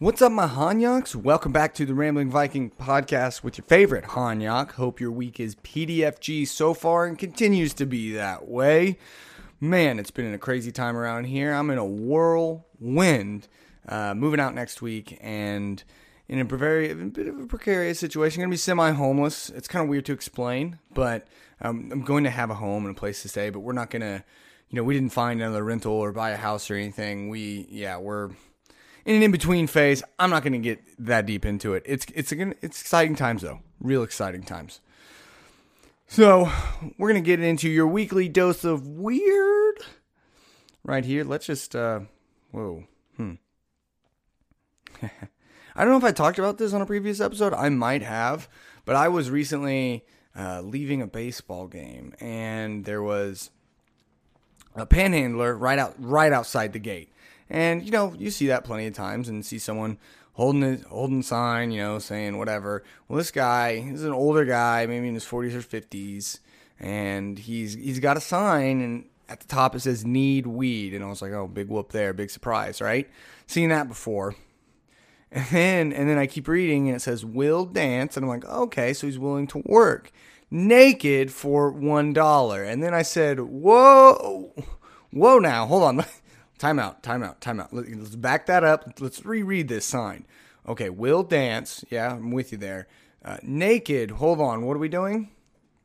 What's up, my Hanyaks? Welcome back to the Rambling Viking podcast with your favorite Hanyak. Hope your week is PDFG so far and continues to be that way. Man, it's been a crazy time around here. I'm in a whirlwind. Uh, moving out next week and in a very bit of a precarious situation. Going to be semi homeless. It's kind of weird to explain, but um, I'm going to have a home and a place to stay. But we're not to, you know, we didn't find another rental or buy a house or anything. We, yeah, we're in an in between phase. I'm not going to get that deep into it. It's it's it's exciting times though, real exciting times. So we're gonna get into your weekly dose of weird right here. Let's just uh, whoa, hmm. I don't know if I talked about this on a previous episode. I might have, but I was recently uh, leaving a baseball game, and there was a panhandler right out right outside the gate. And you know, you see that plenty of times, and see someone holding a holding sign, you know, saying whatever. Well, this guy is an older guy, maybe in his 40s or 50s, and he's he's got a sign, and at the top it says "Need weed," and I was like, oh, big whoop there, big surprise, right? Seen that before. And then and then I keep reading and it says will dance and I'm like, okay, so he's willing to work naked for one dollar. And then I said, whoa, whoa, now hold on, time out, time out, time out. Let's back that up. Let's reread this sign. Okay, will dance. Yeah, I'm with you there. Uh, naked. Hold on. What are we doing?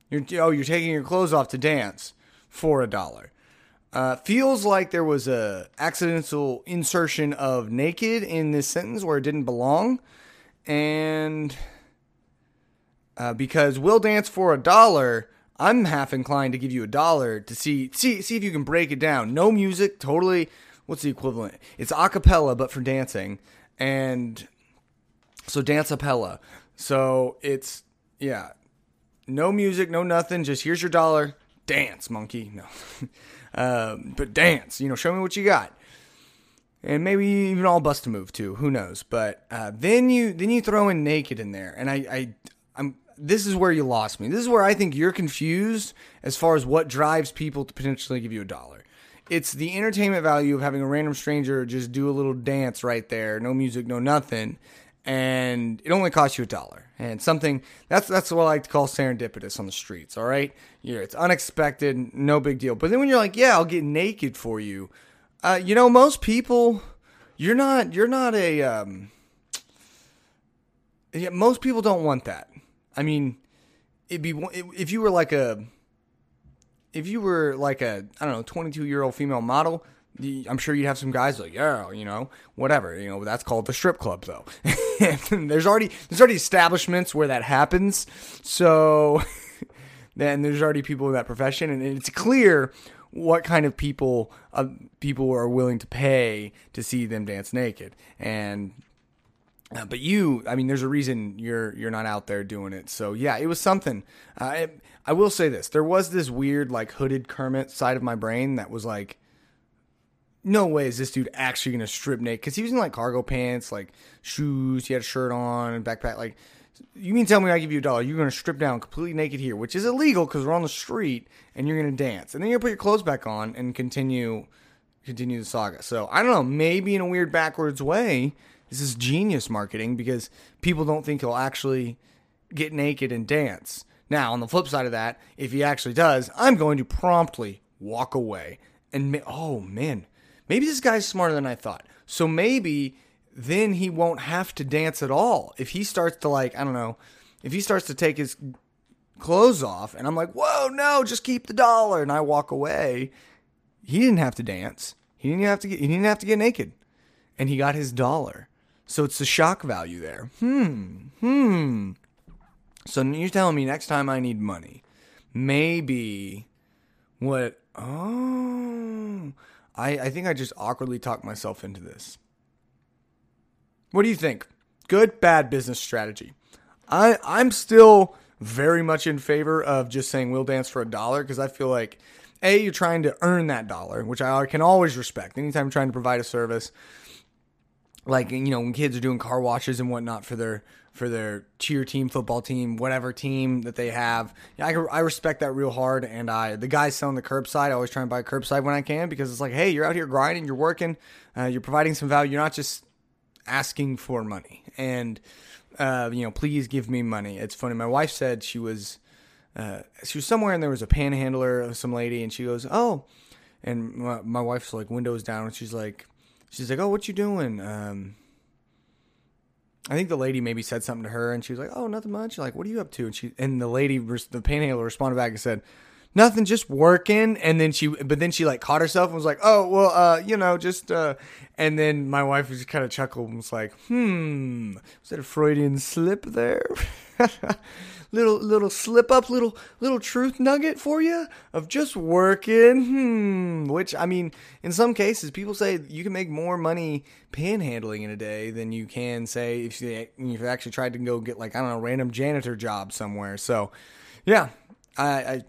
You're oh, you're taking your clothes off to dance for a dollar. Uh, feels like there was a accidental insertion of naked in this sentence where it didn't belong, and uh, because we'll dance for a dollar, I'm half inclined to give you a dollar to see see see if you can break it down. No music, totally. What's the equivalent? It's a cappella, but for dancing, and so dance a. So it's yeah, no music, no nothing. Just here's your dollar. Dance, monkey. No. Um, but dance, you know, show me what you got. And maybe even all bust a move too. Who knows? But uh, then you then you throw in naked in there, and I, I I'm this is where you lost me. This is where I think you're confused as far as what drives people to potentially give you a dollar. It's the entertainment value of having a random stranger just do a little dance right there, no music, no nothing, and it only costs you a dollar. And something that's that's what I like to call serendipitous on the streets. All right, yeah, it's unexpected, no big deal. But then when you're like, yeah, I'll get naked for you, uh, you know, most people, you're not you're not a um, yeah, most people don't want that. I mean, it'd be if you were like a if you were like a I don't know 22 year old female model I'm sure you'd have some guys like, yeah, you know, whatever. You know, that's called the strip club, though. there's already there's already establishments where that happens. So then there's already people in that profession, and it's clear what kind of people uh, people are willing to pay to see them dance naked. And uh, but you, I mean, there's a reason you're you're not out there doing it. So yeah, it was something. Uh, it, I will say this: there was this weird like hooded Kermit side of my brain that was like no way is this dude actually gonna strip naked because he was in like cargo pants, like shoes. He had a shirt on and backpack. Like, you mean tell me I give you a dollar, you're gonna strip down completely naked here, which is illegal because we're on the street and you're gonna dance, and then you're gonna put your clothes back on and continue continue the saga. So I don't know, maybe in a weird backwards way, this is genius marketing because people don't think he'll actually get naked and dance. Now, on the flip side of that, if he actually does, I'm going to promptly walk away. And oh man, maybe this guy's smarter than I thought. So maybe then he won't have to dance at all. If he starts to like, I don't know, if he starts to take his clothes off and I'm like, whoa, no, just keep the dollar and I walk away, he didn't have to dance. He didn't have to get he didn't have to get naked. And he got his dollar. So it's the shock value there. Hmm. Hmm. So you're telling me next time I need money, maybe what oh I, I think I just awkwardly talked myself into this. What do you think? Good, bad business strategy. I I'm still very much in favor of just saying we'll dance for a dollar because I feel like a you're trying to earn that dollar, which I can always respect. Anytime I'm trying to provide a service, like you know when kids are doing car washes and whatnot for their for their cheer team, football team, whatever team that they have. I, I respect that real hard. And I, the guys selling the curbside, I always try and buy curbside when I can because it's like, hey, you're out here grinding, you're working, uh, you're providing some value. You're not just asking for money and uh, you know, please give me money. It's funny. My wife said she was uh, she was somewhere and there was a panhandler, some lady, and she goes, "Oh," and my, my wife's like windows down, and she's like, she's like, "Oh, what you doing?" Um, I think the lady maybe said something to her, and she was like, "Oh, nothing much." Like, what are you up to? And she and the lady, the panhandler, responded back and said, "Nothing, just working." And then she, but then she like caught herself and was like, "Oh, well, uh, you know, just." uh And then my wife was just kind of chuckled and was like, "Hmm, was that a Freudian slip there?" little little slip up, little little truth nugget for you of just working. Hmm. Which I mean, in some cases, people say you can make more money panhandling in a day than you can say if you you actually tried to go get like I don't know random janitor job somewhere. So, yeah, I, I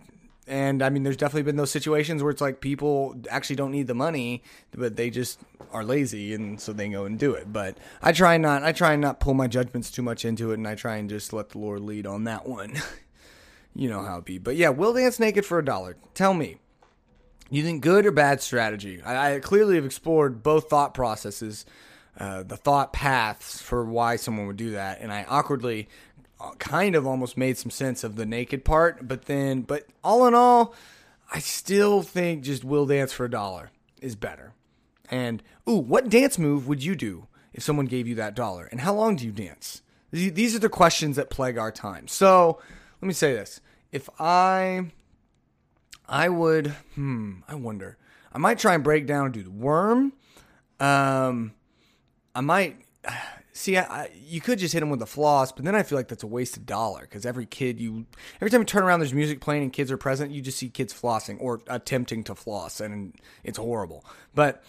and I mean, there's definitely been those situations where it's like people actually don't need the money, but they just are lazy, and so they go and do it. But I try not, I try and not pull my judgments too much into it, and I try and just let the Lord lead on that one. you know how it be. But yeah, will dance naked for a dollar. Tell me, you think good or bad strategy? I, I clearly have explored both thought processes. Uh, the thought paths for why someone would do that, and I awkwardly kind of almost made some sense of the naked part, but then, but all in all, I still think just will dance for a dollar is better. And ooh, what dance move would you do if someone gave you that dollar? And how long do you dance? These are the questions that plague our time. So let me say this: if I, I would, hmm, I wonder, I might try and break down and do the worm. Um, I might See, I, you could just hit them with the floss, but then I feel like that's a wasted dollar because every kid you, every time you turn around, there's music playing and kids are present. You just see kids flossing or attempting to floss, and it's horrible. But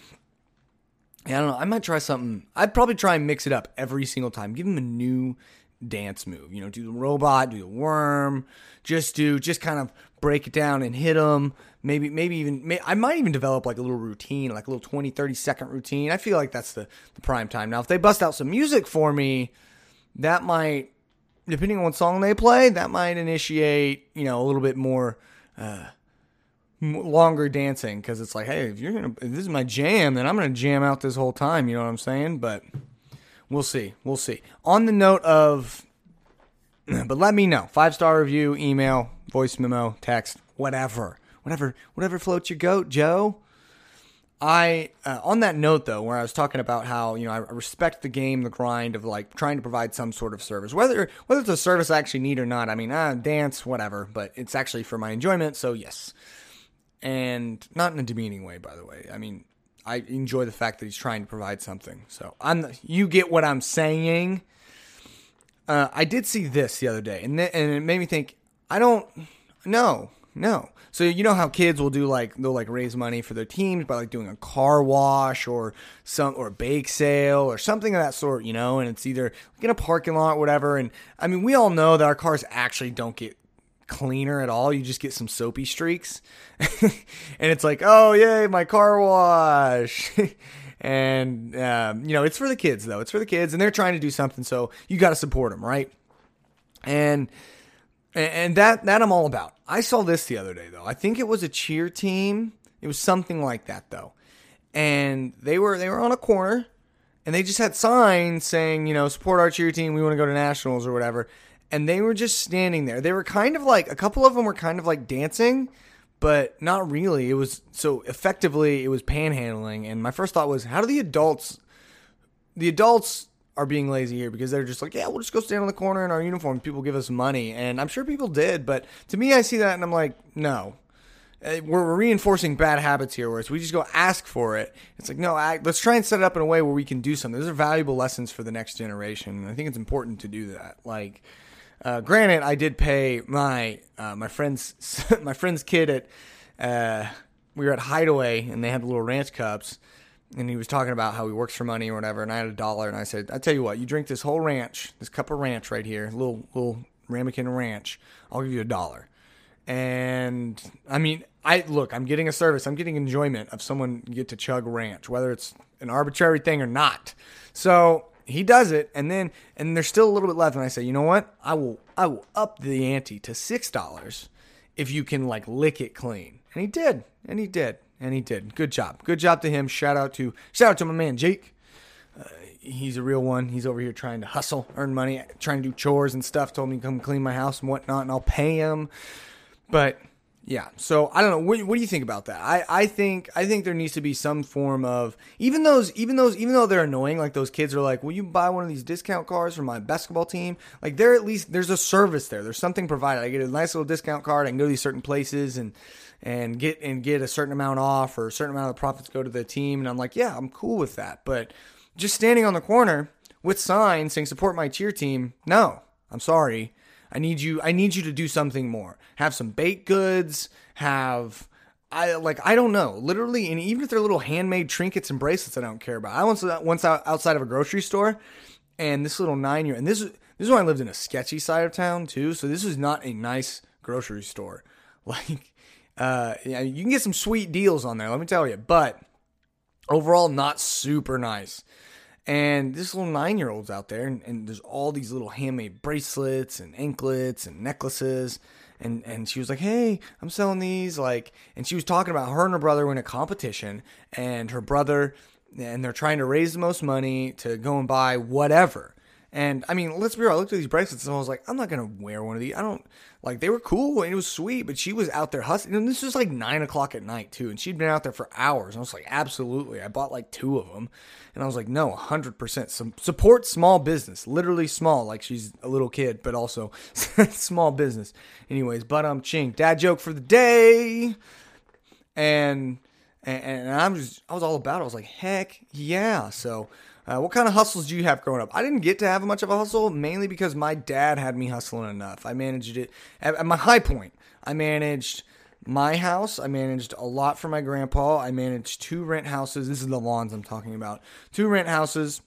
yeah, I don't know. I might try something. I'd probably try and mix it up every single time. Give them a new dance move. You know, do the robot, do the worm, just do, just kind of break it down and hit them. Maybe, maybe even, may, I might even develop like a little routine, like a little 20, 30 second routine. I feel like that's the, the prime time. Now, if they bust out some music for me, that might, depending on what song they play, that might initiate, you know, a little bit more, uh, longer dancing because it's like, hey, if you're gonna, if this is my jam, then I'm gonna jam out this whole time. You know what I'm saying? But we'll see, we'll see. On the note of, but let me know. Five star review, email, voice memo, text, whatever whatever whatever floats your goat, Joe. I uh, on that note though, where I was talking about how you know I respect the game, the grind of like trying to provide some sort of service, whether whether it's a service I actually need or not. I mean, ah, dance, whatever, but it's actually for my enjoyment, so yes, and not in a demeaning way, by the way. I mean, I enjoy the fact that he's trying to provide something. So I'm you get what I'm saying. Uh, I did see this the other day, and th- and it made me think. I don't. No, no. So you know how kids will do like they'll like raise money for their teams by like doing a car wash or some or a bake sale or something of that sort, you know, and it's either like in a parking lot or whatever. And I mean, we all know that our cars actually don't get cleaner at all. You just get some soapy streaks. and it's like, oh, yay, my car wash. and, um, you know, it's for the kids, though. It's for the kids, and they're trying to do something, so you got to support them, right? And and that that I'm all about. I saw this the other day though. I think it was a cheer team. It was something like that though. And they were they were on a corner and they just had signs saying, you know, support our cheer team, we want to go to nationals or whatever. And they were just standing there. They were kind of like a couple of them were kind of like dancing, but not really. It was so effectively it was panhandling and my first thought was how do the adults the adults are being lazy here because they're just like, yeah, we'll just go stand on the corner in our uniform. People give us money, and I'm sure people did, but to me, I see that and I'm like, no, uh, we're reinforcing bad habits here. Whereas we just go ask for it. It's like, no, I, let's try and set it up in a way where we can do something. Those are valuable lessons for the next generation. And I think it's important to do that. Like, uh, granted, I did pay my uh, my friend's my friend's kid at uh, we were at Hideaway and they had the little ranch cups and he was talking about how he works for money or whatever. And I had a dollar, and I said, "I tell you what, you drink this whole ranch, this cup of ranch right here, little little ramekin ranch. I'll give you a dollar." And I mean, I look, I'm getting a service. I'm getting enjoyment of someone get to chug ranch, whether it's an arbitrary thing or not. So he does it, and then and there's still a little bit left. And I say, you know what? I will I will up the ante to six dollars if you can like lick it clean. And he did, and he did and he did. Good job. Good job to him. Shout out to shout out to my man Jake. Uh, he's a real one. He's over here trying to hustle, earn money, trying to do chores and stuff. Told me to come clean my house and whatnot, and I'll pay him. But yeah, so I don't know. What, what do you think about that? I, I think I think there needs to be some form of even those even those even though they're annoying, like those kids are like, "Will you buy one of these discount cars for my basketball team?" Like there at least there's a service there. There's something provided. I get a nice little discount card. I can go to these certain places and and get and get a certain amount off or a certain amount of the profits go to the team. And I'm like, yeah, I'm cool with that. But just standing on the corner with signs saying support my cheer team, no, I'm sorry. I need you. I need you to do something more. Have some baked goods. Have I like I don't know. Literally, and even if they're little handmade trinkets and bracelets, I don't care about. I once once out, outside of a grocery store, and this little nine year and this this is when I lived in a sketchy side of town too. So this was not a nice grocery store. Like, uh, you can get some sweet deals on there. Let me tell you, but overall, not super nice. And this little nine year old's out there, and, and, there's all these little handmade bracelets and anklets and necklaces. And, and she was like, Hey, I'm selling these. Like, and she was talking about her and her brother were in a competition, and her brother, and they're trying to raise the most money to go and buy whatever. And I mean, let's be real. I looked at these bracelets and I was like, I'm not gonna wear one of these. I don't like. They were cool and it was sweet, but she was out there hustling. And this was like nine o'clock at night too, and she'd been out there for hours. And I was like, absolutely. I bought like two of them, and I was like, no, hundred percent. Some support small business, literally small. Like she's a little kid, but also small business. Anyways, but um, ching dad joke for the day, and and, and I'm just I was all about it. I was like, heck yeah. So uh, what kind of hustles do you have growing up? I didn't get to have much of a hustle, mainly because my dad had me hustling enough. I managed it at, at my high point. I managed my house. I managed a lot for my grandpa. I managed two rent houses. This is the lawns I'm talking about. Two rent houses.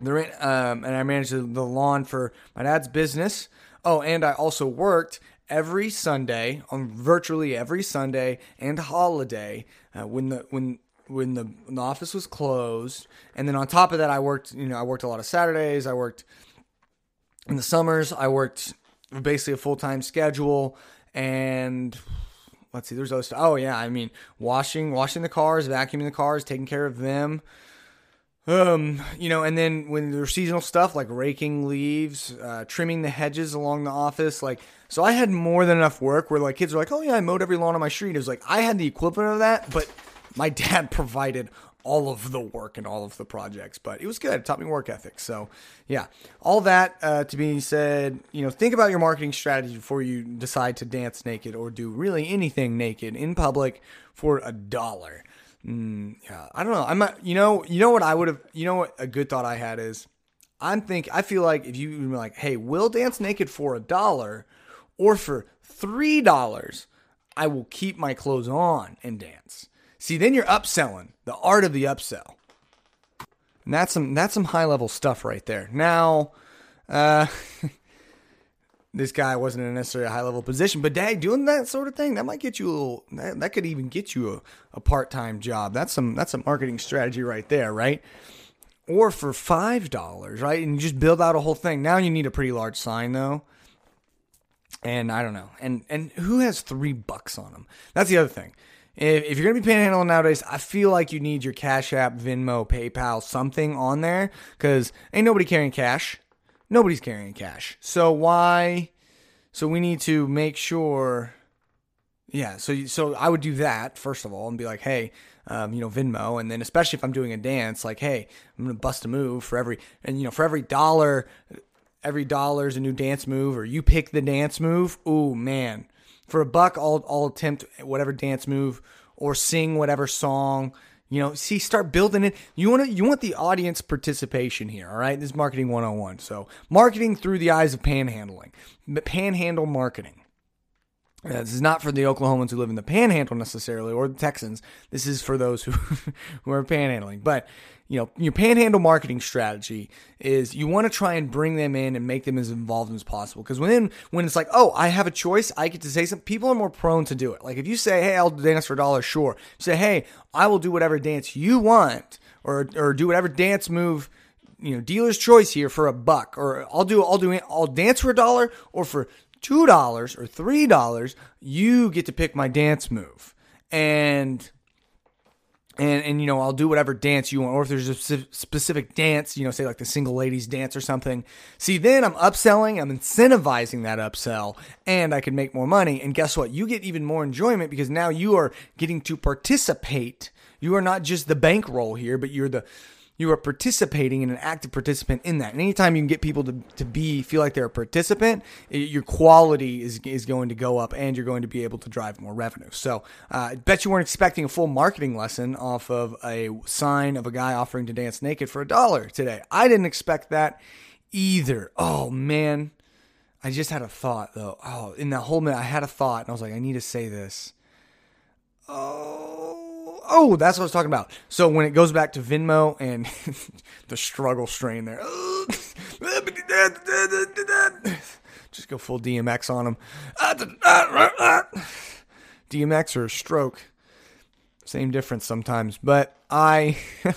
The rent, um, and I managed the lawn for my dad's business. Oh, and I also worked every Sunday on virtually every Sunday and holiday uh, when the when when the, when the office was closed. And then on top of that, I worked, you know, I worked a lot of Saturdays. I worked in the summers. I worked basically a full time schedule. And let's see, there's stuff. Oh yeah, I mean, washing, washing the cars, vacuuming the cars, taking care of them. Um, you know, and then when there's seasonal stuff like raking leaves, uh, trimming the hedges along the office, like so I had more than enough work where like kids are like, oh yeah, I mowed every lawn on my street. It was like I had the equivalent of that, but my dad provided all of the work and all of the projects, but it was good. It taught me work ethic. So, yeah, all that uh, to be said, you know, think about your marketing strategy before you decide to dance naked or do really anything naked in public for a dollar. Mm, yeah, I don't know. I'm not, you know, you know what I would have, you know what a good thought I had is, I'm think I feel like if you were like, hey, we'll dance naked for a dollar or for three dollars, I will keep my clothes on and dance. See, then you're upselling the art of the upsell. And that's some that's some high level stuff right there. Now, uh, this guy wasn't in necessarily a high level position, but dad, doing that sort of thing that might get you a little. That, that could even get you a, a part time job. That's some that's a marketing strategy right there, right? Or for five dollars, right? And you just build out a whole thing. Now you need a pretty large sign though. And I don't know. And and who has three bucks on them? That's the other thing if, you're gonna be panhandling nowadays, I feel like you need your Cash App, Venmo, PayPal, something on there because ain't nobody carrying cash. Nobody's carrying cash. So why? So we need to make sure. Yeah. So so I would do that first of all and be like, hey, um, you know, Venmo, and then especially if I'm doing a dance, like, hey, I'm gonna bust a move for every, and you know, for every dollar, every dollar is a new dance move, or you pick the dance move. Ooh, man, for a buck, I'll I'll attempt whatever dance move or sing whatever song. You know, see, start building it. You want to, you want the audience participation here. All right, this is marketing 101. So, marketing through the eyes of panhandling, panhandle marketing. Uh, this is not for the Oklahomans who live in the panhandle necessarily, or the Texans. This is for those who who are panhandling. But you know, your panhandle marketing strategy is you want to try and bring them in and make them as involved as possible. Because when when it's like, oh, I have a choice, I get to say something. People are more prone to do it. Like if you say, hey, I'll dance for a dollar, sure. Say, hey, I will do whatever dance you want, or or do whatever dance move. You know, dealer's choice here for a buck, or I'll do I'll do I'll dance for a dollar, or for two dollars or three dollars, you get to pick my dance move. And and and you know I'll do whatever dance you want, or if there's a specific dance, you know, say like the single ladies dance or something. See, then I'm upselling, I'm incentivizing that upsell, and I can make more money. And guess what? You get even more enjoyment because now you are getting to participate. You are not just the bankroll here, but you're the you are participating in an active participant in that. And anytime you can get people to, to be feel like they're a participant, it, your quality is, is going to go up and you're going to be able to drive more revenue. So uh, I bet you weren't expecting a full marketing lesson off of a sign of a guy offering to dance naked for a dollar today. I didn't expect that either. Oh man. I just had a thought though. Oh, in that whole minute, I had a thought and I was like, I need to say this. Oh oh, that's what I was talking about. So when it goes back to Venmo and the struggle strain there, just go full DMX on them. DMX or stroke, same difference sometimes. But I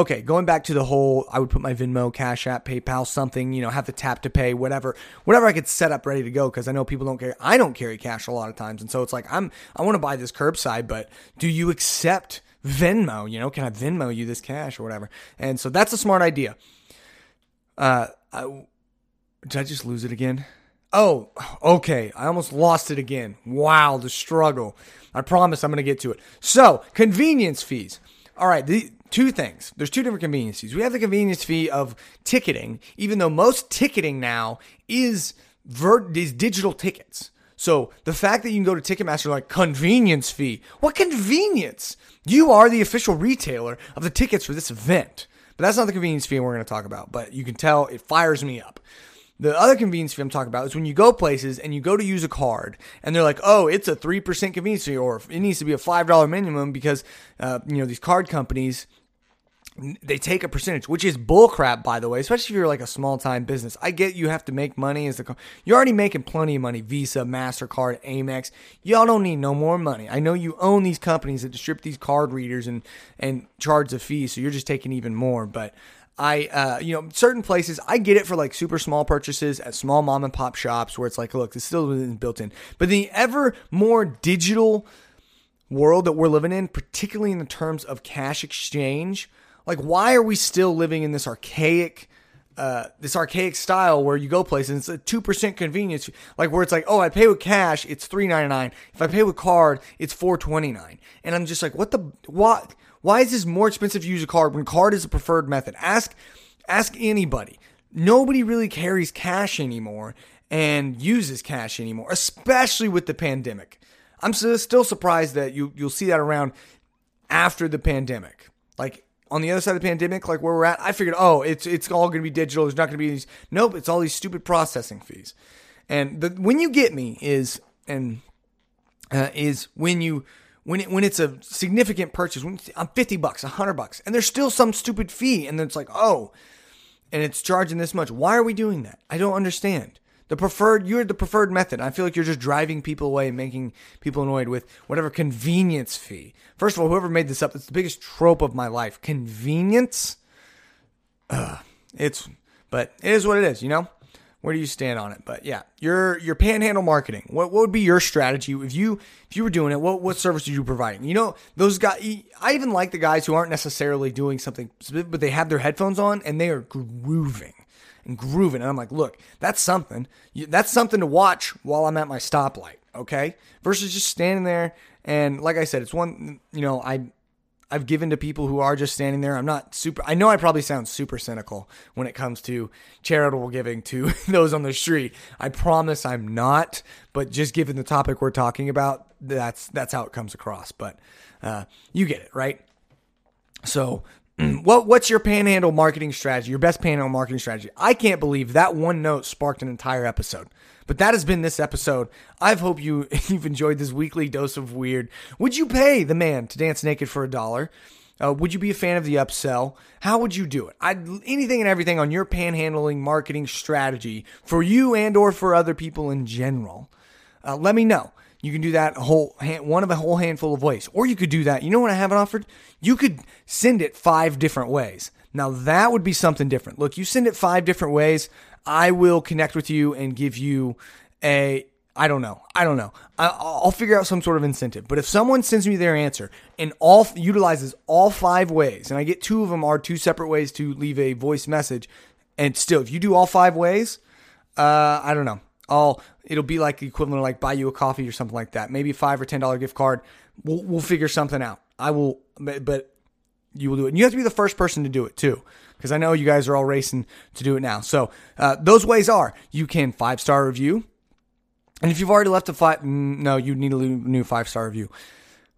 okay, going back to the whole, I would put my Venmo, Cash App, PayPal, something, you know, have the tap to pay, whatever, whatever I could set up ready to go because I know people don't carry, I don't carry cash a lot of times. And so it's like, I'm, I want to buy this curbside, but do you accept Venmo? You know, can I Venmo you this cash or whatever? And so that's a smart idea. Uh, I, did I just lose it again? Oh, okay. I almost lost it again. Wow, the struggle. I promise I'm going to get to it. So, convenience fees. All right, the, two things. There's two different convenience fees. We have the convenience fee of ticketing, even though most ticketing now is vert is digital tickets. So the fact that you can go to Ticketmaster like convenience fee, what convenience? You are the official retailer of the tickets for this event. But that's not the convenience fee we're going to talk about. But you can tell it fires me up. The other convenience fee I'm talking about is when you go places and you go to use a card and they're like, oh, it's a 3% convenience fee or it needs to be a $5 minimum because, uh, you know, these card companies they take a percentage, which is bullcrap, by the way. Especially if you're like a small time business. I get you have to make money as the you're already making plenty of money. Visa, Mastercard, Amex. Y'all don't need no more money. I know you own these companies that distribute these card readers and and charge a fee, so you're just taking even more. But I, uh, you know, certain places I get it for like super small purchases at small mom and pop shops where it's like, look, this still isn't built in. But the ever more digital world that we're living in, particularly in the terms of cash exchange like, why are we still living in this archaic, uh, this archaic style where you go places it's a two percent convenience, like where it's like, oh, I pay with cash, it's three ninety nine. If I pay with card, it's four twenty nine. And I'm just like, what the what? Why is this more expensive to use a card when card is a preferred method? Ask ask anybody. Nobody really carries cash anymore and uses cash anymore, especially with the pandemic. I'm still surprised that you you'll see that around after the pandemic. Like on the other side of the pandemic, like where we're at, I figured, oh, it's it's all going to be digital. There's not going to be these. Nope, it's all these stupid processing fees. And the when you get me is and uh, is when you when it when it's a significant purchase. When I'm fifty bucks, hundred bucks, and there's still some stupid fee, and then it's like, oh, and it's charging this much. Why are we doing that? I don't understand. The preferred, you're the preferred method. I feel like you're just driving people away and making people annoyed with whatever convenience fee. First of all, whoever made this up, it's the biggest trope of my life. Convenience? It's, but it is what it is, you know? Where do you stand on it? But yeah, your your panhandle marketing. What what would be your strategy if you if you were doing it? What what service are you providing? You know those guys. I even like the guys who aren't necessarily doing something, but they have their headphones on and they are grooving and grooving. And I'm like, look, that's something. That's something to watch while I'm at my stoplight, okay? Versus just standing there. And like I said, it's one, you know, I. I've given to people who are just standing there. I'm not super. I know I probably sound super cynical when it comes to charitable giving to those on the street. I promise I'm not. But just given the topic we're talking about, that's that's how it comes across. But uh, you get it, right? So what what's your panhandle marketing strategy? Your best panhandle marketing strategy? I can't believe that one note sparked an entire episode. But that has been this episode. I hope you you've enjoyed this weekly dose of weird. Would you pay the man to dance naked for a dollar? Uh, would you be a fan of the upsell? How would you do it? I'd, anything and everything on your panhandling marketing strategy for you and or for other people in general. Uh, let me know. You can do that a whole hand, one of a whole handful of ways, or you could do that. You know what I haven't offered? You could send it five different ways. Now that would be something different. Look, you send it five different ways. I will connect with you and give you a I don't know. I don't know. I, I'll figure out some sort of incentive. But if someone sends me their answer and all utilizes all five ways, and I get two of them are two separate ways to leave a voice message, and still, if you do all five ways, uh, I don't know. I'll it'll be like the equivalent of like buy you a coffee or something like that. Maybe five or ten dollar gift card. We'll we'll figure something out. I will, but you will do it. And you have to be the first person to do it too, because I know you guys are all racing to do it now. So uh, those ways are you can five star review, and if you've already left a five, no, you need a new five star review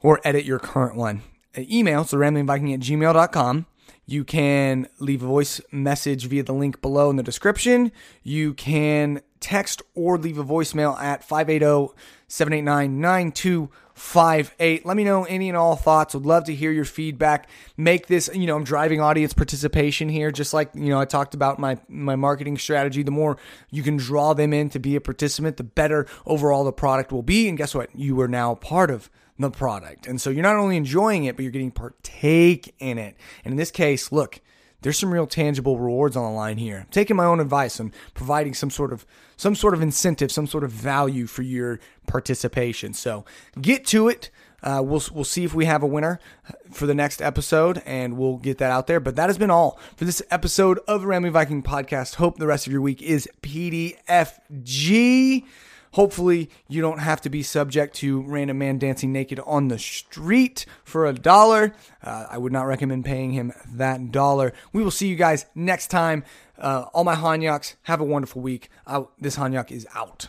or edit your current one. Uh, email, so ramblingviking at gmail.com. You can leave a voice message via the link below in the description. You can text or leave a voicemail at 580 789 9258. Let me know any and all thoughts. Would love to hear your feedback. Make this, you know, I'm driving audience participation here, just like, you know, I talked about my, my marketing strategy. The more you can draw them in to be a participant, the better overall the product will be. And guess what? You are now part of the product. And so you're not only enjoying it, but you're getting partake in it. And in this case, look, there's some real tangible rewards on the line here. I'm taking my own advice and providing some sort of some sort of incentive, some sort of value for your participation. So get to it. Uh, we'll we'll see if we have a winner for the next episode, and we'll get that out there. But that has been all for this episode of the Viking podcast. Hope the rest of your week is PDFG. Hopefully, you don't have to be subject to random man dancing naked on the street for a dollar. Uh, I would not recommend paying him that dollar. We will see you guys next time. Uh, all my Hanyaks, have a wonderful week. this Hanyak is out.